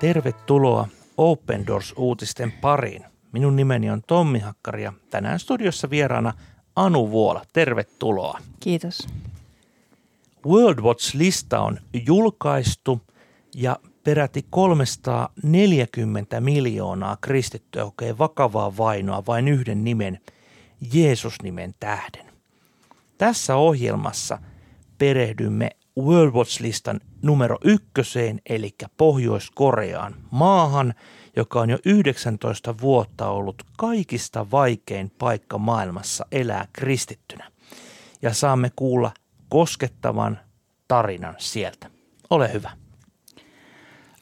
Tervetuloa Open Doors-uutisten pariin. Minun nimeni on Tommi Hakkari ja tänään studiossa vieraana Anu Vuola. Tervetuloa. Kiitos. World Watch-lista on julkaistu ja peräti 340 miljoonaa kristittyä kokee vakavaa vainoa vain yhden nimen, Jeesus-nimen tähden. Tässä ohjelmassa perehdymme World Watch-listan numero ykköseen, eli Pohjois-Koreaan, maahan, joka on jo 19 vuotta ollut kaikista vaikein paikka maailmassa elää kristittynä. Ja saamme kuulla koskettavan tarinan sieltä. Ole hyvä.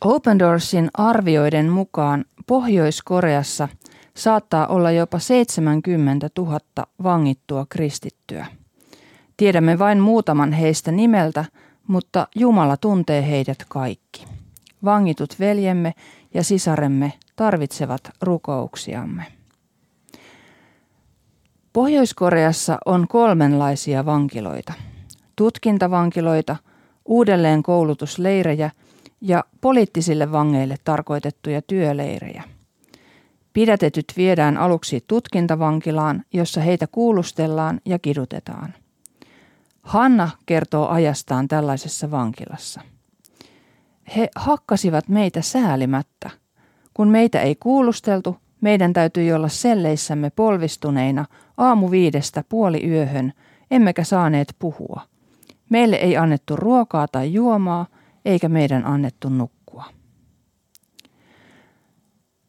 Open Doorsin arvioiden mukaan Pohjois-Koreassa saattaa olla jopa 70 000 vangittua kristittyä. Tiedämme vain muutaman heistä nimeltä, mutta Jumala tuntee heidät kaikki. Vangitut veljemme ja sisaremme tarvitsevat rukouksiamme. Pohjois-Koreassa on kolmenlaisia vankiloita. Tutkintavankiloita, uudelleen koulutusleirejä ja poliittisille vangeille tarkoitettuja työleirejä. Pidätetyt viedään aluksi tutkintavankilaan, jossa heitä kuulustellaan ja kidutetaan. Hanna kertoo ajastaan tällaisessa vankilassa. He hakkasivat meitä säälimättä. Kun meitä ei kuulusteltu, meidän täytyi olla selleissämme polvistuneina aamu viidestä puoli yöhön, emmekä saaneet puhua. Meille ei annettu ruokaa tai juomaa, eikä meidän annettu nukkua.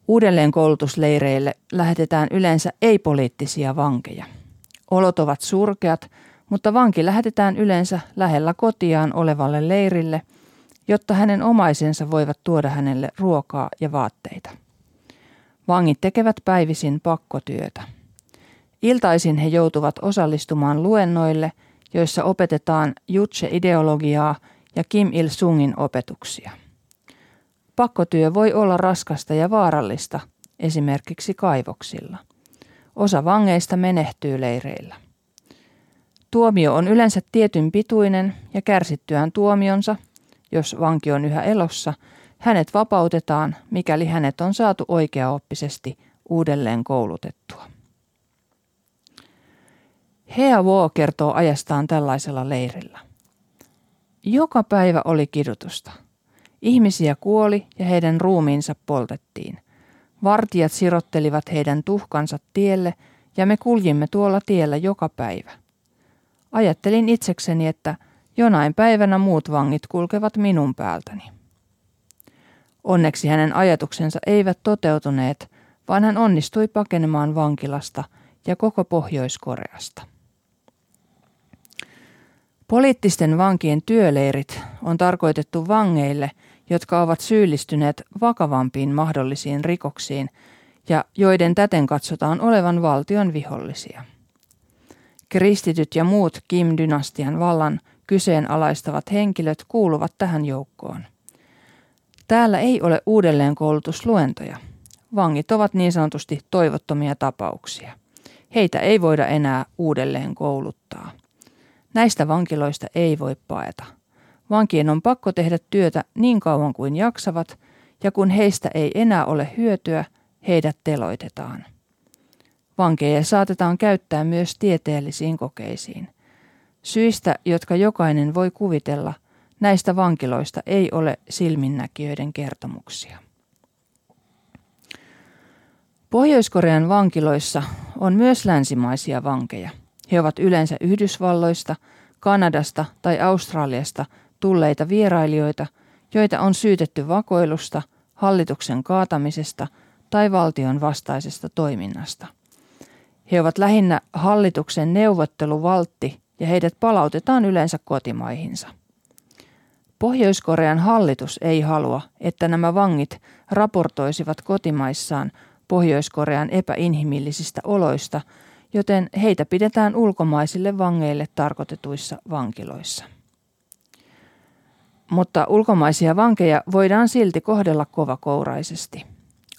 Uudelleen koulutusleireille lähetetään yleensä ei-poliittisia vankeja. Olot ovat surkeat, mutta vanki lähetetään yleensä lähellä kotiaan olevalle leirille, jotta hänen omaisensa voivat tuoda hänelle ruokaa ja vaatteita. Vangit tekevät päivisin pakkotyötä. Iltaisin he joutuvat osallistumaan luennoille, joissa opetetaan Jutse-ideologiaa ja Kim Il-sungin opetuksia. Pakkotyö voi olla raskasta ja vaarallista, esimerkiksi kaivoksilla. Osa vangeista menehtyy leireillä. Tuomio on yleensä tietyn pituinen ja kärsittyään tuomionsa, jos vanki on yhä elossa, hänet vapautetaan, mikäli hänet on saatu oikeaoppisesti uudelleen koulutettua. Hea Wo kertoo ajastaan tällaisella leirillä. Joka päivä oli kidutusta. Ihmisiä kuoli ja heidän ruumiinsa poltettiin. Vartijat sirottelivat heidän tuhkansa tielle ja me kuljimme tuolla tiellä joka päivä. Ajattelin itsekseni, että jonain päivänä muut vangit kulkevat minun päältäni. Onneksi hänen ajatuksensa eivät toteutuneet, vaan hän onnistui pakenemaan vankilasta ja koko Pohjois-Koreasta. Poliittisten vankien työleirit on tarkoitettu vangeille, jotka ovat syyllistyneet vakavampiin mahdollisiin rikoksiin ja joiden täten katsotaan olevan valtion vihollisia. Kristityt ja muut Kim-dynastian vallan kyseenalaistavat henkilöt kuuluvat tähän joukkoon. Täällä ei ole uudelleenkoulutusluentoja. Vangit ovat niin sanotusti toivottomia tapauksia. Heitä ei voida enää uudelleen kouluttaa. Näistä vankiloista ei voi paeta. Vankien on pakko tehdä työtä niin kauan kuin jaksavat, ja kun heistä ei enää ole hyötyä, heidät teloitetaan. Vankeja saatetaan käyttää myös tieteellisiin kokeisiin. Syistä, jotka jokainen voi kuvitella, näistä vankiloista ei ole silminnäkijöiden kertomuksia. Pohjois-Korean vankiloissa on myös länsimaisia vankeja. He ovat yleensä Yhdysvalloista, Kanadasta tai Australiasta tulleita vierailijoita, joita on syytetty vakoilusta, hallituksen kaatamisesta tai valtion vastaisesta toiminnasta – he ovat lähinnä hallituksen neuvotteluvaltti ja heidät palautetaan yleensä kotimaihinsa. Pohjois-Korean hallitus ei halua, että nämä vangit raportoisivat kotimaissaan Pohjois-Korean epäinhimillisistä oloista, joten heitä pidetään ulkomaisille vangeille tarkoitetuissa vankiloissa. Mutta ulkomaisia vankeja voidaan silti kohdella kovakouraisesti.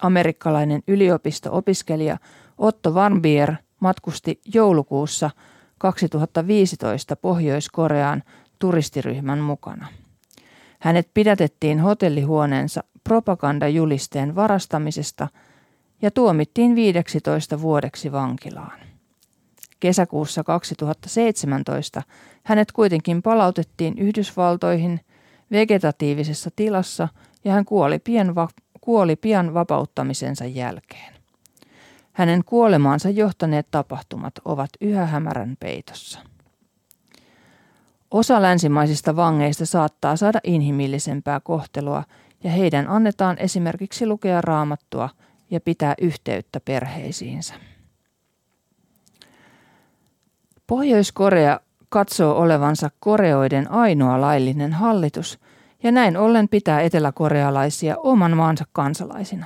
Amerikkalainen yliopisto-opiskelija Otto Warmbier matkusti joulukuussa 2015 Pohjois-Koreaan turistiryhmän mukana. Hänet pidätettiin hotellihuoneensa propagandajulisteen varastamisesta ja tuomittiin 15 vuodeksi vankilaan. Kesäkuussa 2017 hänet kuitenkin palautettiin Yhdysvaltoihin vegetatiivisessa tilassa ja hän kuoli pian, va- kuoli pian vapauttamisensa jälkeen. Hänen kuolemaansa johtaneet tapahtumat ovat yhä hämärän peitossa. Osa länsimaisista vangeista saattaa saada inhimillisempää kohtelua ja heidän annetaan esimerkiksi lukea raamattua ja pitää yhteyttä perheisiinsä. Pohjois-Korea katsoo olevansa koreoiden ainoa laillinen hallitus ja näin ollen pitää eteläkorealaisia oman maansa kansalaisina.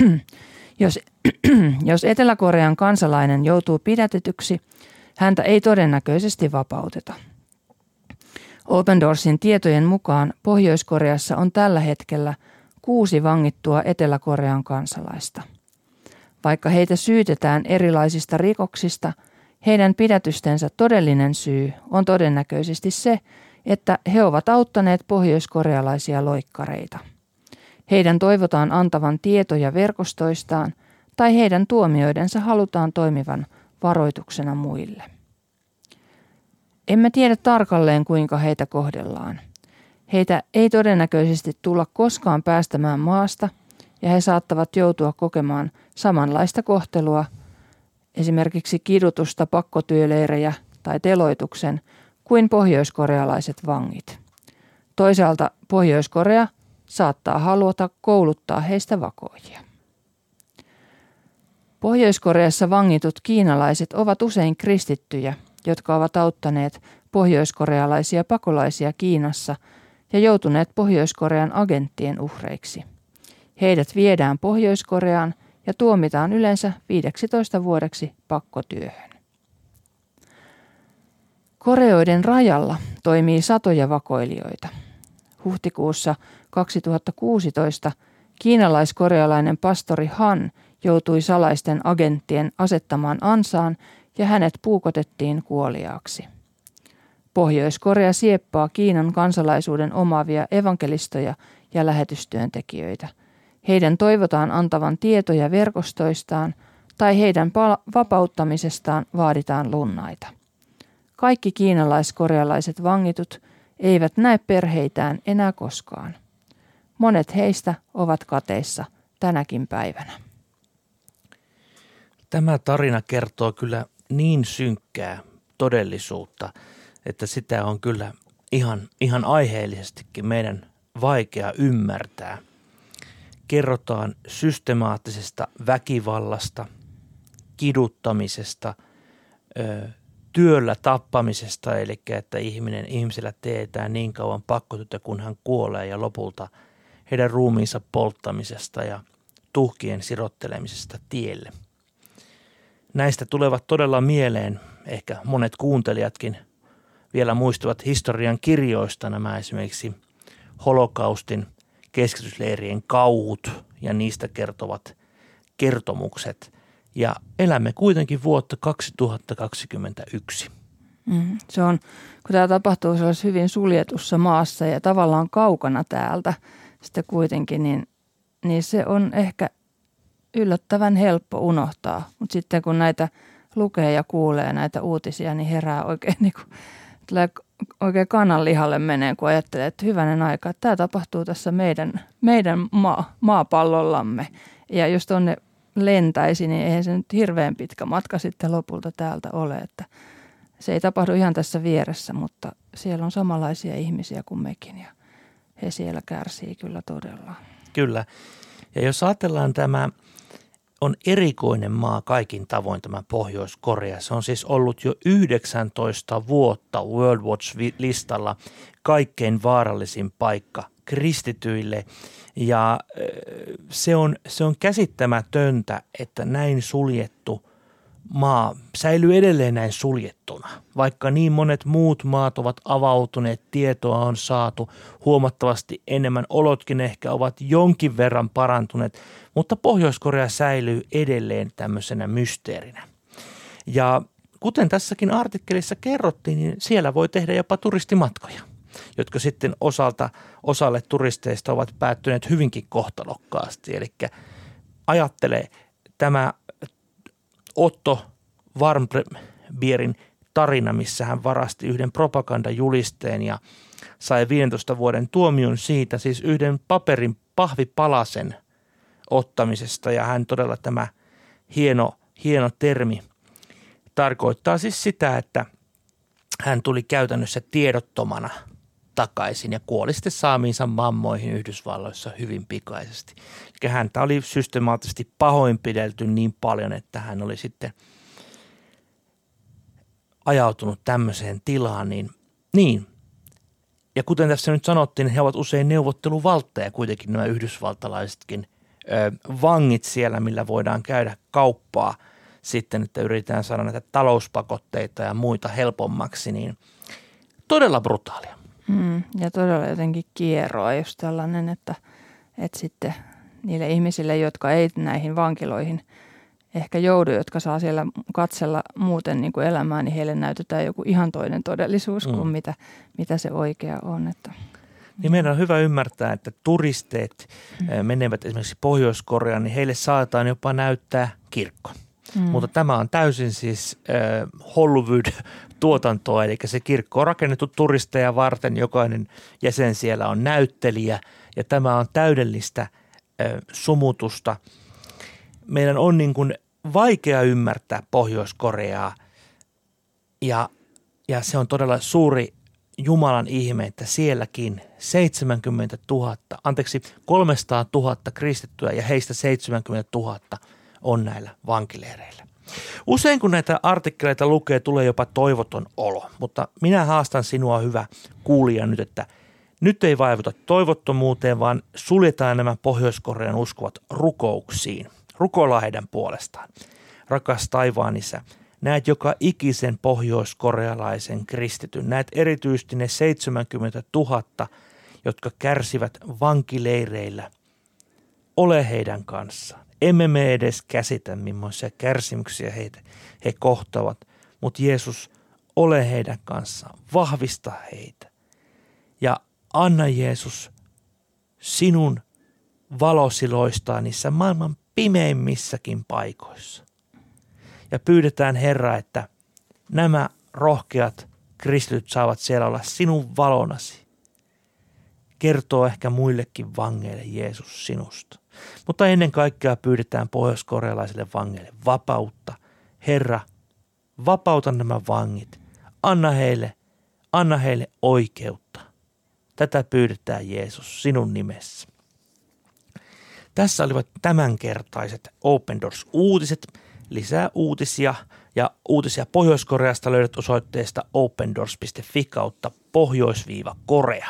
jos, jos Etelä-Korean kansalainen joutuu pidätetyksi, häntä ei todennäköisesti vapauteta. Open Doorsin tietojen mukaan Pohjois-Koreassa on tällä hetkellä kuusi vangittua Etelä-Korean kansalaista. Vaikka heitä syytetään erilaisista rikoksista – heidän pidätystensä todellinen syy on todennäköisesti se, että he ovat auttaneet pohjoiskorealaisia loikkareita. Heidän toivotaan antavan tietoja verkostoistaan tai heidän tuomioidensa halutaan toimivan varoituksena muille. Emme tiedä tarkalleen, kuinka heitä kohdellaan. Heitä ei todennäköisesti tulla koskaan päästämään maasta ja he saattavat joutua kokemaan samanlaista kohtelua – esimerkiksi kidutusta, pakkotyöleirejä tai teloituksen kuin pohjoiskorealaiset vangit. Toisaalta Pohjois-Korea saattaa haluta kouluttaa heistä vakoijia. Pohjois-Koreassa vangitut kiinalaiset ovat usein kristittyjä, jotka ovat auttaneet pohjoiskorealaisia pakolaisia Kiinassa ja joutuneet Pohjois-Korean agenttien uhreiksi. Heidät viedään Pohjois-Koreaan – ja tuomitaan yleensä 15 vuodeksi pakkotyöhön. Koreoiden rajalla toimii satoja vakoilijoita. Huhtikuussa 2016 kiinalaiskorealainen pastori Han joutui salaisten agenttien asettamaan ansaan ja hänet puukotettiin kuoliaaksi. Pohjois-Korea sieppaa Kiinan kansalaisuuden omaavia evankelistoja ja lähetystyöntekijöitä – heidän toivotaan antavan tietoja verkostoistaan tai heidän vapauttamisestaan vaaditaan lunnaita. Kaikki kiinalaiskorealaiset vangitut eivät näe perheitään enää koskaan. Monet heistä ovat kateissa tänäkin päivänä. Tämä tarina kertoo kyllä niin synkkää todellisuutta, että sitä on kyllä ihan, ihan aiheellisestikin meidän vaikea ymmärtää – kerrotaan systemaattisesta väkivallasta, kiduttamisesta, työllä tappamisesta, eli että ihminen, ihmisellä teetään niin kauan pakkotyötä, kun hän kuolee ja lopulta heidän ruumiinsa polttamisesta ja tuhkien sirottelemisesta tielle. Näistä tulevat todella mieleen, ehkä monet kuuntelijatkin vielä muistuvat historian kirjoista nämä esimerkiksi holokaustin – keskitysleirien kauhut ja niistä kertovat kertomukset. Ja elämme kuitenkin vuotta 2021. Mm, se on, kun tämä tapahtuu sellaisessa hyvin suljetussa maassa ja tavallaan kaukana täältä sitten kuitenkin, niin, niin se on ehkä yllättävän helppo unohtaa. Mutta sitten kun näitä lukee ja kuulee näitä uutisia, niin herää oikein niin kuin, tulee oikein kananlihalle menee, kun ajattelee, että hyvänen aika, että tämä tapahtuu tässä meidän, meidän maa, maapallollamme. Ja jos tuonne lentäisi, niin eihän se nyt hirveän pitkä matka sitten lopulta täältä ole, että se ei tapahdu ihan tässä vieressä, mutta siellä on samanlaisia ihmisiä kuin mekin ja he siellä kärsii kyllä todella. Kyllä. Ja jos ajatellaan tämä on erikoinen maa kaikin tavoin tämä Pohjois-Korea. Se on siis ollut jo 19 vuotta World Watch-listalla kaikkein vaarallisin paikka kristityille. Ja se on, se on käsittämätöntä, että näin suljettu maa säilyy edelleen näin suljettuna. Vaikka niin monet muut maat ovat avautuneet, tietoa on saatu huomattavasti enemmän, olotkin ehkä ovat jonkin verran parantuneet, mutta Pohjois-Korea säilyy edelleen tämmöisenä mysteerinä. Ja kuten tässäkin artikkelissa kerrottiin, niin siellä voi tehdä jopa turistimatkoja. jotka sitten osalta, osalle turisteista ovat päättyneet hyvinkin kohtalokkaasti. Eli ajattele tämä Otto Warmbierin tarina, missä hän varasti yhden propagandajulisteen ja sai 15 vuoden tuomion siitä, siis yhden paperin pahvipalasen ottamisesta. Ja hän todella tämä hieno, hieno termi tarkoittaa siis sitä, että hän tuli käytännössä tiedottomana takaisin ja kuoli sitten saamiinsa mammoihin Yhdysvalloissa hyvin pikaisesti. Eli häntä oli systemaattisesti pahoinpidelty niin paljon, että hän oli sitten ajautunut tämmöiseen tilaan, niin, niin. Ja kuten tässä nyt sanottiin, niin he ovat usein neuvotteluvaltteja kuitenkin nämä yhdysvaltalaisetkin ö, vangit siellä, millä voidaan käydä kauppaa – sitten, että yritetään saada näitä talouspakotteita ja muita helpommaksi, niin todella brutaalia. Mm, ja todella jotenkin kierroa just tällainen, että, että sitten niille ihmisille, jotka ei näihin vankiloihin ehkä joudu, jotka saa siellä katsella muuten niin kuin elämää, niin heille näytetään joku ihan toinen todellisuus mm. kuin mitä, mitä se oikea on. Että. Niin meidän on hyvä ymmärtää, että turisteet mm. menevät esimerkiksi Pohjois-Koreaan, niin heille saataan jopa näyttää kirkko. Mm. Mutta tämä on täysin siis äh, Hollywood-tuotantoa, eli se kirkko on rakennettu turisteja varten, jokainen jäsen siellä on näyttelijä ja tämä on täydellistä äh, sumutusta. Meidän on niin kuin vaikea ymmärtää Pohjois-Koreaa ja, ja se on todella suuri Jumalan ihme, että sielläkin 70 000, anteeksi 300 000 kristittyä ja heistä 70 000 – on näillä vankileireillä. Usein kun näitä artikkeleita lukee, tulee jopa toivoton olo, mutta minä haastan sinua hyvä kuulija nyt, että nyt ei vaivuta toivottomuuteen, vaan suljetaan nämä Pohjois-Korean uskovat rukouksiin. Rukoillaan heidän puolestaan. Rakas taivaan isä, näet joka ikisen pohjoiskorealaisen kristityn. Näet erityisesti ne 70 000, jotka kärsivät vankileireillä. Ole heidän kanssaan. Emme me edes käsitä, millaisia kärsimyksiä heitä, he kohtavat, mutta Jeesus, ole heidän kanssaan, vahvista heitä. Ja anna Jeesus sinun valosi loistaa niissä maailman pimeimmissäkin paikoissa. Ja pyydetään Herra, että nämä rohkeat kristityt saavat siellä olla sinun valonasi. Kertoo ehkä muillekin vangeille Jeesus sinusta. Mutta ennen kaikkea pyydetään pohjoiskorealaisille vangeille vapautta. Herra, vapauta nämä vangit. Anna heille, anna heille oikeutta. Tätä pyydetään Jeesus sinun nimessä. Tässä olivat tämänkertaiset Open Doors-uutiset. Lisää uutisia ja uutisia Pohjois-Koreasta löydät osoitteesta opendoors.fi kautta pohjois-korea.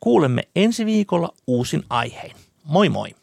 Kuulemme ensi viikolla uusin aihein. Moi moi!